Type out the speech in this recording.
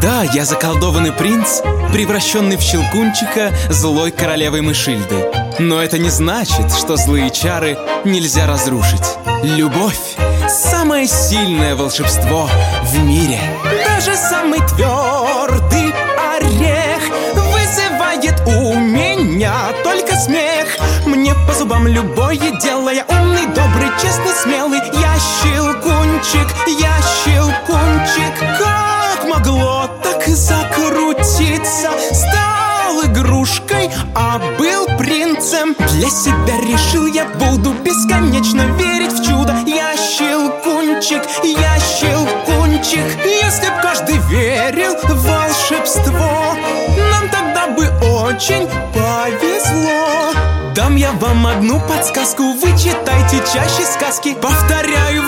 Да, я заколдованный принц, превращенный в щелкунчика злой королевой Мышильды. Но это не значит, что злые чары нельзя разрушить. Любовь — самое сильное волшебство в мире. Даже самый твердый орех вызывает у меня только смех. Мне по зубам любое дело, я умный, добрый, честный, смелый. Я щелкунчик, я щелкунчик. Закрутиться? Стал игрушкой, а был принцем. Для себя решил я буду бесконечно верить в чудо. Я щелкунчик, я щелкунчик. Если б каждый верил в волшебство Нам тогда бы очень повезло. Дам я вам одну подсказку Вы читайте чаще сказки. Повторяю